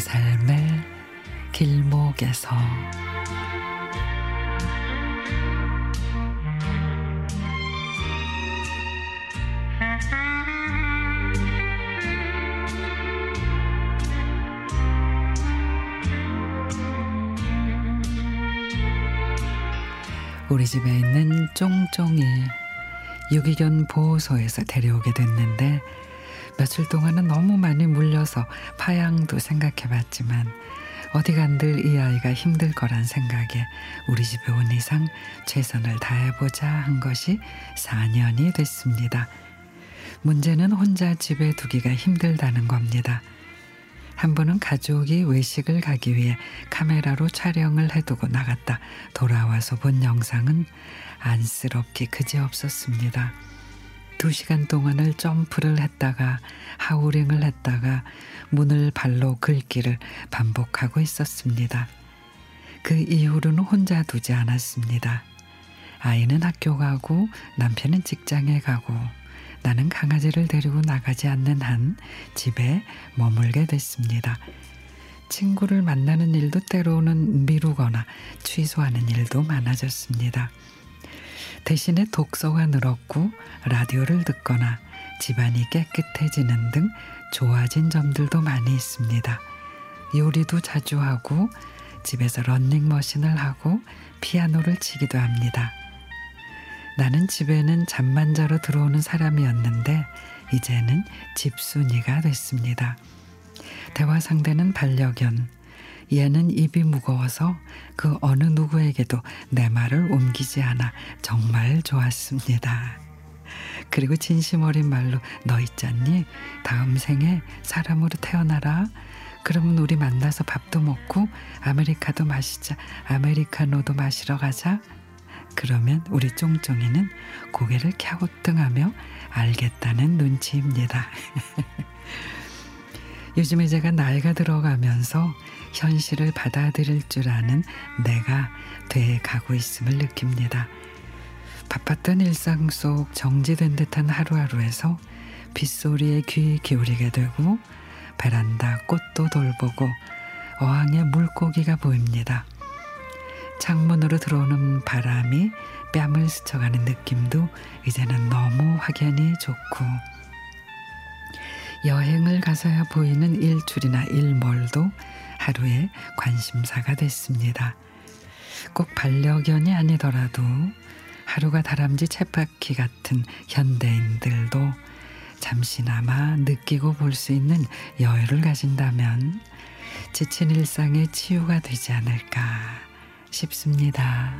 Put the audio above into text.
삶의 길목에서. 우리 집에 있는 쫑쫑이 유기견 보호소에서 데려오게 됐는데 며칠 동안은 너무 많이 물려서 파양도 생각해 봤지만 어디 간들 이 아이가 힘들 거란 생각에 우리 집에 온 이상 최선을 다해보자 한 것이 4년이 됐습니다. 문제는 혼자 집에 두기가 힘들다는 겁니다. 한 번은 가족이 외식을 가기 위해 카메라로 촬영을 해두고 나갔다 돌아와서 본 영상은 안쓰럽기 그지없었습니다. 두 시간 동안을 점프를 했다가 하우링을 했다가 문을 발로 긁기를 반복하고 있었습니다. 그 이후로는 혼자 두지 않았습니다. 아이는 학교 가고 남편은 직장에 가고 나는 강아지를 데리고 나가지 않는 한 집에 머물게 됐습니다. 친구를 만나는 일도 때로는 미루거나 취소하는 일도 많아졌습니다. 대신에 독서가 늘었고 라디오를 듣거나 집안이 깨끗해지는 등 좋아진 점들도 많이 있습니다. 요리도 자주 하고 집에서 런닝머신을 하고 피아노를 치기도 합니다. 나는 집에는 잠만 자러 들어오는 사람이었는데 이제는 집순이가 됐습니다. 대화 상대는 반려견. 얘는 입이 무거워서 그 어느 누구에게도 내 말을 옮기지 않아 정말 좋았습니다. 그리고 진심 어린 말로 너 있잖니? 다음 생에 사람으로 태어나라. 그러면 우리 만나서 밥도 먹고 아메리카도 마시자. 아메리카노도 마시러 가자. 그러면 우리 쫑쫑이는 고개를 갸우뚱하며 알겠다는 눈치입니다. 요즘에 제가 나이가 들어가면서 현실을 받아들일 줄 아는 내가 돼 가고 있음을 느낍니다. 바빴던 일상 속 정지된 듯한 하루하루에서 빗소리에 귀 기울이게 되고 베란다 꽃도 돌보고 어항에 물고기가 보입니다. 창문으로 들어오는 바람이 뺨을 스쳐가는 느낌도 이제는 너무 확연히 좋고 여행을 가서야 보이는 일출이나 일몰도 하루의 관심사가 됐습니다. 꼭 반려견이 아니더라도 하루가 다람쥐 쳇바퀴 같은 현대인들도 잠시나마 느끼고 볼 수 있는 여유를 가진다면 지친 일상의 치유가 되지 않을까 싶습니다.